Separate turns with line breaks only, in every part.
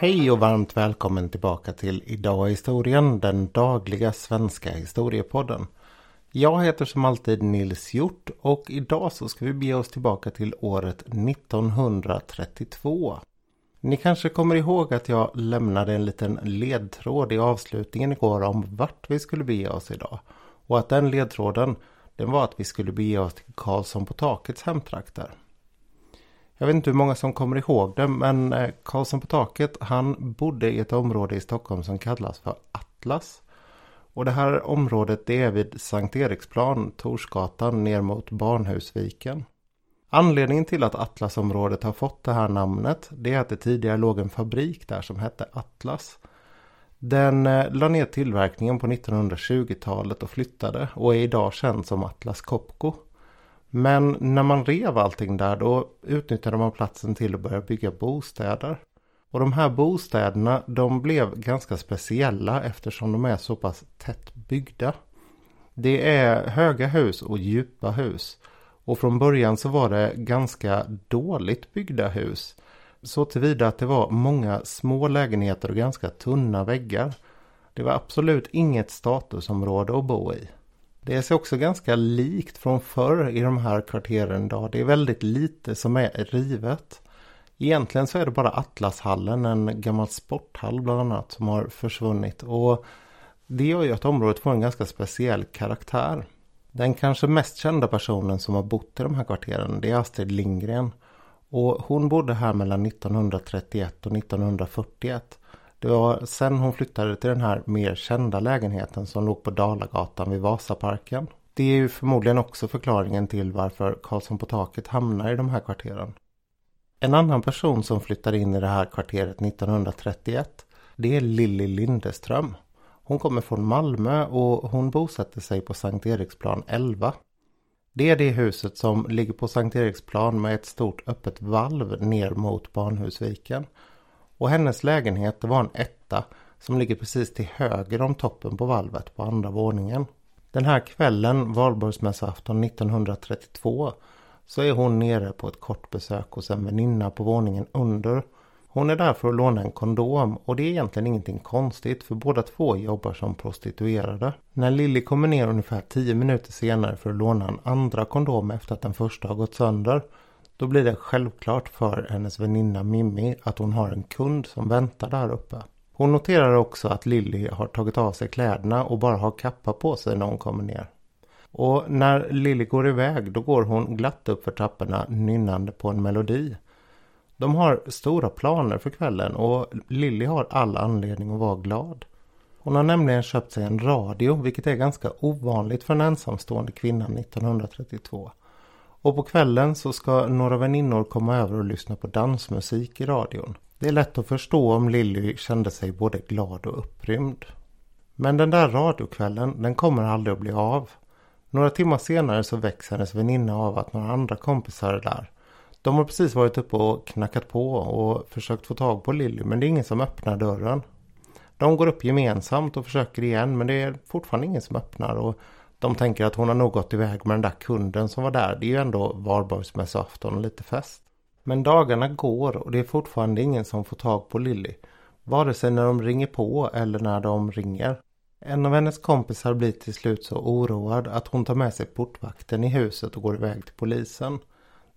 Hej och varmt välkommen tillbaka till Idag i historien, den dagliga svenska historiepodden. Jag heter som alltid Nils Hjort och idag så ska vi bege oss tillbaka till året 1932. Ni kanske kommer ihåg att jag lämnade en liten ledtråd i avslutningen igår om vart vi skulle bege oss idag. Och att den ledtråden, den var att vi skulle bege oss till Karlsson på takets hemtrakter. Jag vet inte hur många som kommer ihåg det men eh, Karlsson på taket han bodde i ett område i Stockholm som kallas för Atlas. Och det här området det är vid Sankt Eriksplan, Torsgatan ner mot Barnhusviken. Anledningen till att Atlasområdet har fått det här namnet det är att det tidigare låg en fabrik där som hette Atlas. Den eh, la ner tillverkningen på 1920-talet och flyttade och är idag känd som Atlas Copco. Men när man rev allting där då utnyttjade man platsen till att börja bygga bostäder. Och de här bostäderna de blev ganska speciella eftersom de är så pass tätt byggda. Det är höga hus och djupa hus. Och från början så var det ganska dåligt byggda hus. Så tillvida att det var många små lägenheter och ganska tunna väggar. Det var absolut inget statusområde att bo i. Det ser också ganska likt från förr i de här kvarteren idag. Det är väldigt lite som är rivet. Egentligen så är det bara Atlashallen, en gammal sporthall bland annat, som har försvunnit. Och det gör ju att området får en ganska speciell karaktär. Den kanske mest kända personen som har bott i de här kvarteren det är Astrid Lindgren. Och hon bodde här mellan 1931 och 1941. Det var sen hon flyttade till den här mer kända lägenheten som låg på Dalagatan vid Vasaparken. Det är ju förmodligen också förklaringen till varför Karlsson på taket hamnar i de här kvarteren. En annan person som flyttade in i det här kvarteret 1931 det är Lilly Lindeström. Hon kommer från Malmö och hon bosätter sig på Sankt Eriksplan 11. Det är det huset som ligger på Sankt Eriksplan med ett stort öppet valv ner mot Barnhusviken. Och hennes lägenhet var en etta som ligger precis till höger om toppen på valvet på andra våningen. Den här kvällen, valborgsmässoafton 1932, så är hon nere på ett kort besök hos en väninna på våningen under. Hon är där för att låna en kondom och det är egentligen ingenting konstigt för båda två jobbar som prostituerade. När Lilly kommer ner ungefär 10 minuter senare för att låna en andra kondom efter att den första har gått sönder då blir det självklart för hennes väninna Mimmi att hon har en kund som väntar där uppe. Hon noterar också att Lilly har tagit av sig kläderna och bara har kappa på sig när hon kommer ner. Och när Lilly går iväg då går hon glatt upp för trapporna nynnande på en melodi. De har stora planer för kvällen och Lilly har all anledning att vara glad. Hon har nämligen köpt sig en radio vilket är ganska ovanligt för en ensamstående kvinna 1932. Och på kvällen så ska några väninnor komma över och lyssna på dansmusik i radion. Det är lätt att förstå om Lilly kände sig både glad och upprymd. Men den där radiokvällen den kommer aldrig att bli av. Några timmar senare så väcks hennes väninna av att några andra kompisar är där. De har precis varit uppe och knackat på och försökt få tag på Lilly men det är ingen som öppnar dörren. De går upp gemensamt och försöker igen men det är fortfarande ingen som öppnar och de tänker att hon har nog gått iväg med den där kunden som var där. Det är ju ändå valborgsmässoafton och lite fest. Men dagarna går och det är fortfarande ingen som får tag på Lilly. Vare sig när de ringer på eller när de ringer. En av hennes kompisar blir till slut så oroad att hon tar med sig portvakten i huset och går iväg till polisen.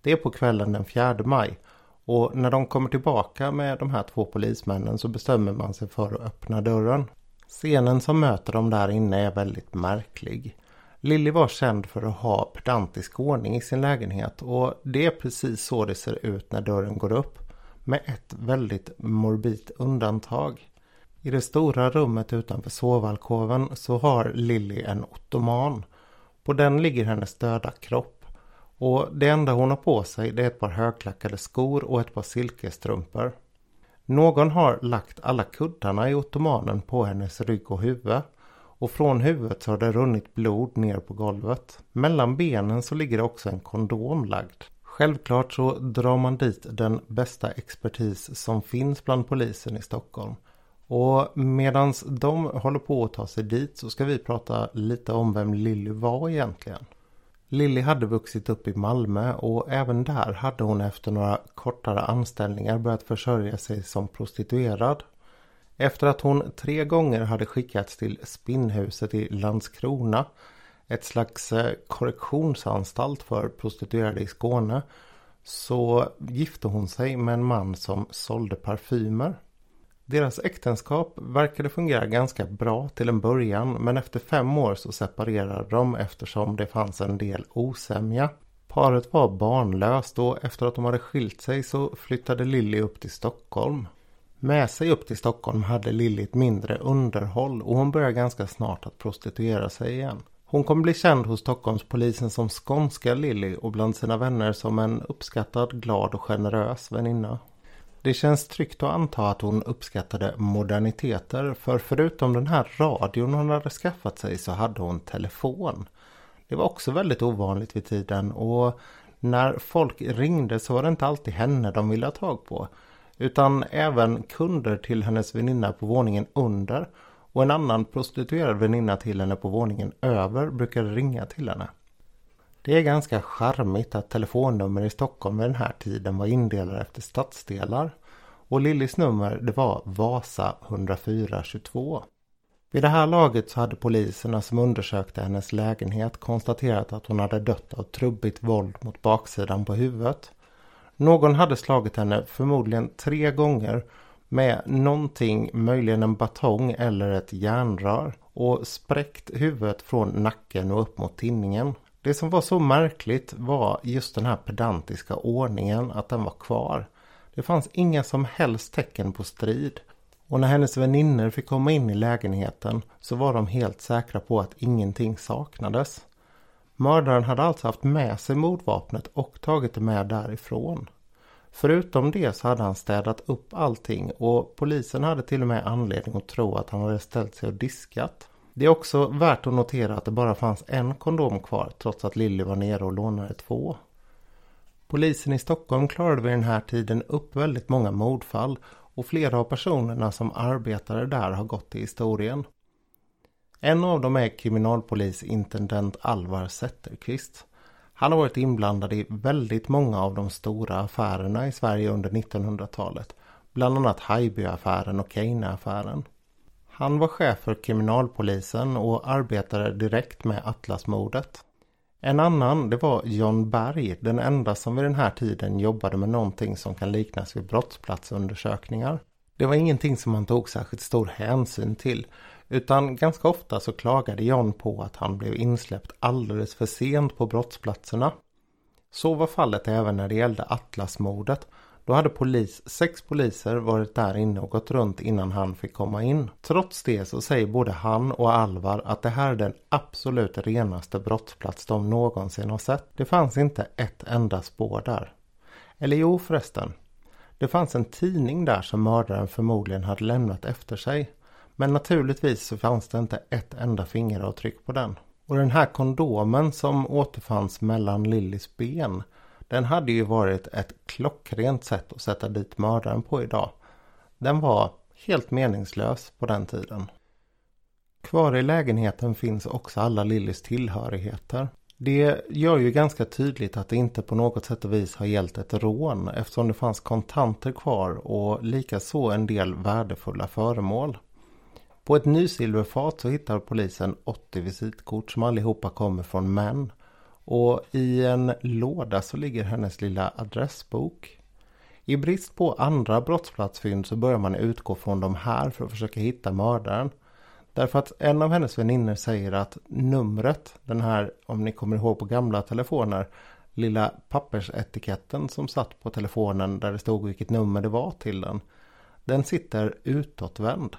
Det är på kvällen den 4 maj och när de kommer tillbaka med de här två polismännen så bestämmer man sig för att öppna dörren. Scenen som möter dem där inne är väldigt märklig. Lilly var känd för att ha pedantisk ordning i sin lägenhet och det är precis så det ser ut när dörren går upp. Med ett väldigt morbidt undantag. I det stora rummet utanför sovalkoven så har Lilly en ottoman. På den ligger hennes döda kropp. Och det enda hon har på sig det är ett par högklackade skor och ett par silkesstrumpor. Någon har lagt alla kuddarna i ottomanen på hennes rygg och huvud och från huvudet så har det runnit blod ner på golvet. Mellan benen så ligger det också en kondom lagd. Självklart så drar man dit den bästa expertis som finns bland polisen i Stockholm. Och medan de håller på att ta sig dit så ska vi prata lite om vem Lilly var egentligen. Lilly hade vuxit upp i Malmö och även där hade hon efter några kortare anställningar börjat försörja sig som prostituerad. Efter att hon tre gånger hade skickats till Spinnhuset i Landskrona, ett slags eh, korrektionsanstalt för prostituerade i Skåne, så gifte hon sig med en man som sålde parfymer. Deras äktenskap verkade fungera ganska bra till en början men efter fem år så separerade de eftersom det fanns en del osämja. Paret var barnlöst och efter att de hade skilt sig så flyttade Lilly upp till Stockholm. Med sig upp till Stockholm hade Lilly ett mindre underhåll och hon började ganska snart att prostituera sig igen. Hon kom bli känd hos Stockholmspolisen som skånska Lilly och bland sina vänner som en uppskattad, glad och generös väninna. Det känns tryggt att anta att hon uppskattade moderniteter för förutom den här radion hon hade skaffat sig så hade hon telefon. Det var också väldigt ovanligt vid tiden och när folk ringde så var det inte alltid henne de ville ha tag på. Utan även kunder till hennes väninna på våningen under och en annan prostituerad väninna till henne på våningen över brukade ringa till henne. Det är ganska charmigt att telefonnummer i Stockholm vid den här tiden var indelade efter stadsdelar. Och Lillys nummer det var Vasa 10422. Vid det här laget så hade poliserna som undersökte hennes lägenhet konstaterat att hon hade dött av trubbigt våld mot baksidan på huvudet. Någon hade slagit henne förmodligen tre gånger med någonting, möjligen en batong eller ett järnrör och spräckt huvudet från nacken och upp mot tinningen. Det som var så märkligt var just den här pedantiska ordningen att den var kvar. Det fanns inga som helst tecken på strid. Och när hennes vänner fick komma in i lägenheten så var de helt säkra på att ingenting saknades. Mördaren hade alltså haft med sig mordvapnet och tagit det med därifrån. Förutom det så hade han städat upp allting och polisen hade till och med anledning att tro att han hade ställt sig och diskat. Det är också värt att notera att det bara fanns en kondom kvar trots att Lilly var nere och lånade två. Polisen i Stockholm klarade vid den här tiden upp väldigt många mordfall och flera av personerna som arbetade där har gått till historien. En av dem är kriminalpolisintendent Alvar Zetterqvist. Han har varit inblandad i väldigt många av de stora affärerna i Sverige under 1900-talet. Bland annat Haijbyaffären och Keina-affären. Han var chef för kriminalpolisen och arbetade direkt med Atlasmordet. En annan det var John Berg, den enda som vid den här tiden jobbade med någonting som kan liknas vid brottsplatsundersökningar. Det var ingenting som han tog särskilt stor hänsyn till utan ganska ofta så klagade John på att han blev insläppt alldeles för sent på brottsplatserna. Så var fallet även när det gällde Atlasmordet då hade polis, sex poliser varit där inne och gått runt innan han fick komma in. Trots det så säger både han och Alvar att det här är den absolut renaste brottsplats de någonsin har sett. Det fanns inte ett enda spår där. Eller jo förresten. Det fanns en tidning där som mördaren förmodligen hade lämnat efter sig. Men naturligtvis så fanns det inte ett enda fingeravtryck på den. Och den här kondomen som återfanns mellan Lillys ben den hade ju varit ett klockrent sätt att sätta dit mördaren på idag. Den var helt meningslös på den tiden. Kvar i lägenheten finns också alla Lillys tillhörigheter. Det gör ju ganska tydligt att det inte på något sätt och vis har gällt ett rån eftersom det fanns kontanter kvar och likaså en del värdefulla föremål. På ett nysilverfat så hittar polisen 80 visitkort som allihopa kommer från män. Och i en låda så ligger hennes lilla adressbok. I brist på andra brottsplatsfynd så börjar man utgå från de här för att försöka hitta mördaren. Därför att en av hennes vänner säger att numret, den här om ni kommer ihåg på gamla telefoner, lilla pappersetiketten som satt på telefonen där det stod vilket nummer det var till den. Den sitter utåtvänd.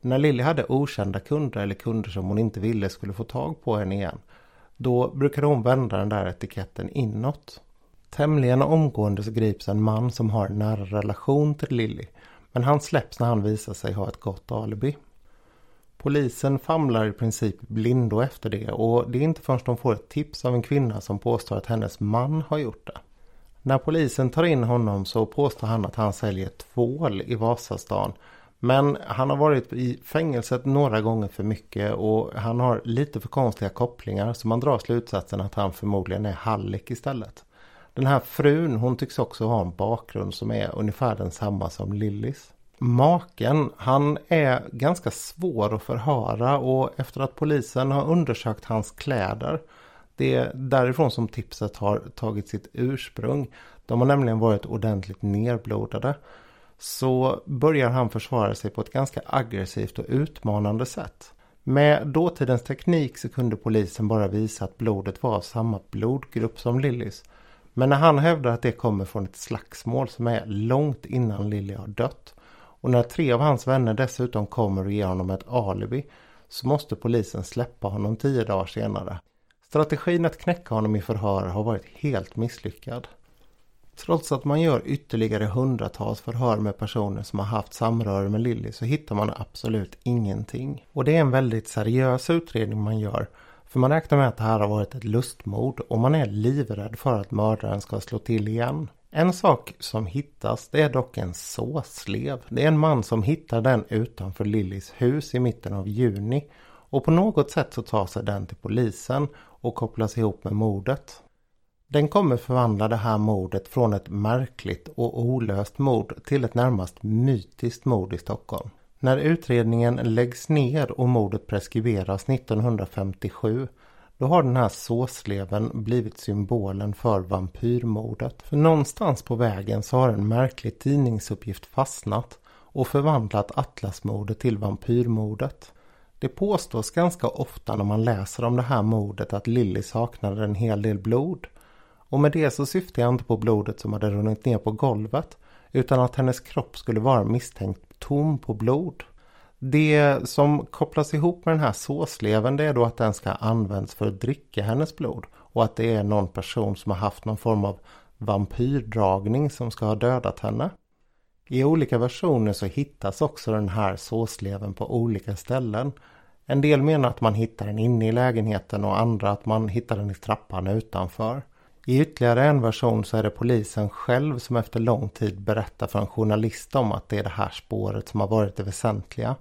När Lilly hade okända kunder eller kunder som hon inte ville skulle få tag på henne igen då brukade hon vända den där etiketten inåt. Tämligen omgående så grips en man som har en nära relation till Lilly. Men han släpps när han visar sig ha ett gott alibi. Polisen famlar i princip blindo efter det och det är inte förrän de får ett tips av en kvinna som påstår att hennes man har gjort det. När polisen tar in honom så påstår han att han säljer tvål i Vasastan men han har varit i fängelset några gånger för mycket och han har lite för konstiga kopplingar så man drar slutsatsen att han förmodligen är hallick istället. Den här frun hon tycks också ha en bakgrund som är ungefär densamma som Lillis. Maken, han är ganska svår att förhöra och efter att polisen har undersökt hans kläder det är därifrån som tipset har tagit sitt ursprung. De har nämligen varit ordentligt nerblodade. Så börjar han försvara sig på ett ganska aggressivt och utmanande sätt. Med dåtidens teknik så kunde polisen bara visa att blodet var av samma blodgrupp som Lillys. Men när han hävdar att det kommer från ett slagsmål som är långt innan Lilly har dött och när tre av hans vänner dessutom kommer och ger honom ett alibi så måste polisen släppa honom tio dagar senare. Strategin att knäcka honom i förhör har varit helt misslyckad. Trots att man gör ytterligare hundratals förhör med personer som har haft samröre med Lilly så hittar man absolut ingenting. Och det är en väldigt seriös utredning man gör. För man räknar med att det här har varit ett lustmord och man är livrädd för att mördaren ska slå till igen. En sak som hittas det är dock en såslev. Det är en man som hittar den utanför Lillys hus i mitten av juni. Och på något sätt så tar sig den till polisen och kopplas ihop med mordet. Den kommer förvandla det här mordet från ett märkligt och olöst mord till ett närmast mytiskt mord i Stockholm. När utredningen läggs ner och mordet preskriberas 1957 då har den här såsleven blivit symbolen för vampyrmordet. För någonstans på vägen så har en märklig tidningsuppgift fastnat och förvandlat Atlasmordet till vampyrmordet. Det påstås ganska ofta när man läser om det här mordet att Lilly saknade en hel del blod. Och med det så syftar jag inte på blodet som hade runnit ner på golvet utan att hennes kropp skulle vara misstänkt tom på blod. Det som kopplas ihop med den här såsleven det är då att den ska använts för att dricka hennes blod och att det är någon person som har haft någon form av vampyrdragning som ska ha dödat henne. I olika versioner så hittas också den här såsleven på olika ställen. En del menar att man hittar den inne i lägenheten och andra att man hittar den i trappan utanför. I ytterligare en version så är det polisen själv som efter lång tid berättar för en journalist om att det är det här spåret som har varit det väsentliga.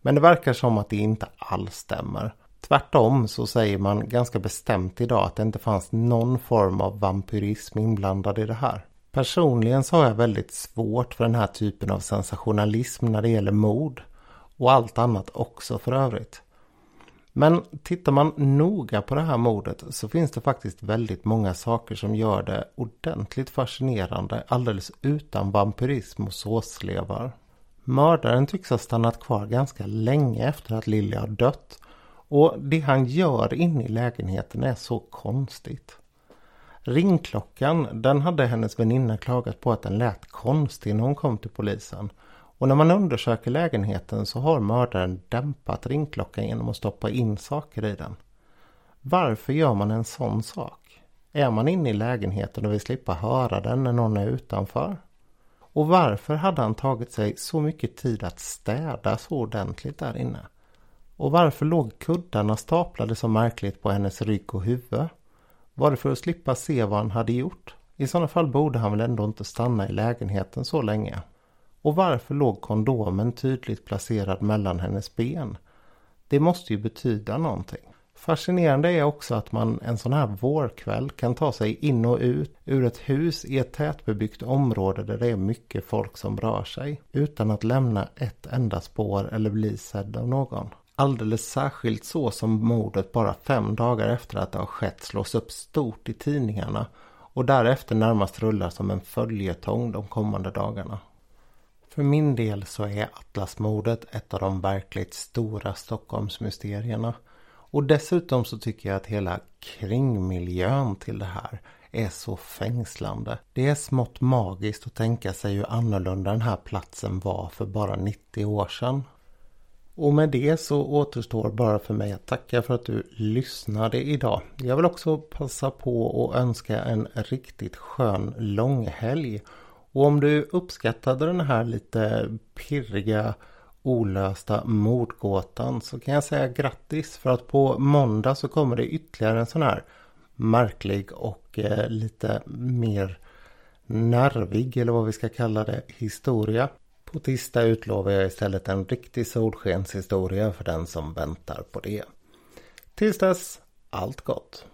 Men det verkar som att det inte alls stämmer. Tvärtom så säger man ganska bestämt idag att det inte fanns någon form av vampyrism inblandad i det här. Personligen så har jag väldigt svårt för den här typen av sensationalism när det gäller mord. Och allt annat också för övrigt. Men tittar man noga på det här mordet så finns det faktiskt väldigt många saker som gör det ordentligt fascinerande alldeles utan vampyrism och såslevar. Mördaren tycks ha stannat kvar ganska länge efter att Lilly har dött. Och det han gör inne i lägenheten är så konstigt. Ringklockan, den hade hennes väninna klagat på att den lät konstig när hon kom till polisen. Och när man undersöker lägenheten så har mördaren dämpat ringklockan genom att stoppa in saker i den. Varför gör man en sån sak? Är man inne i lägenheten och vill slippa höra den när någon är utanför? Och varför hade han tagit sig så mycket tid att städa så ordentligt där inne? Och varför låg kuddarna staplade så märkligt på hennes rygg och huvud? Var det för att slippa se vad han hade gjort? I sådana fall borde han väl ändå inte stanna i lägenheten så länge. Och varför låg kondomen tydligt placerad mellan hennes ben? Det måste ju betyda någonting. Fascinerande är också att man en sån här vårkväll kan ta sig in och ut ur ett hus i ett tätbebyggt område där det är mycket folk som rör sig utan att lämna ett enda spår eller bli sedd av någon. Alldeles särskilt så som mordet bara fem dagar efter att det har skett slås upp stort i tidningarna och därefter närmast rullar som en följetong de kommande dagarna. För min del så är Atlasmordet ett av de verkligt stora Stockholmsmysterierna. Och dessutom så tycker jag att hela kringmiljön till det här är så fängslande. Det är smått magiskt att tänka sig hur annorlunda den här platsen var för bara 90 år sedan. Och med det så återstår bara för mig att tacka för att du lyssnade idag. Jag vill också passa på att önska en riktigt skön långhelg. Och om du uppskattade den här lite pirriga olösta mordgåtan så kan jag säga grattis för att på måndag så kommer det ytterligare en sån här märklig och eh, lite mer nervig eller vad vi ska kalla det historia. På tisdag utlovar jag istället en riktig solskenshistoria för den som väntar på det. Tills dess, allt gott!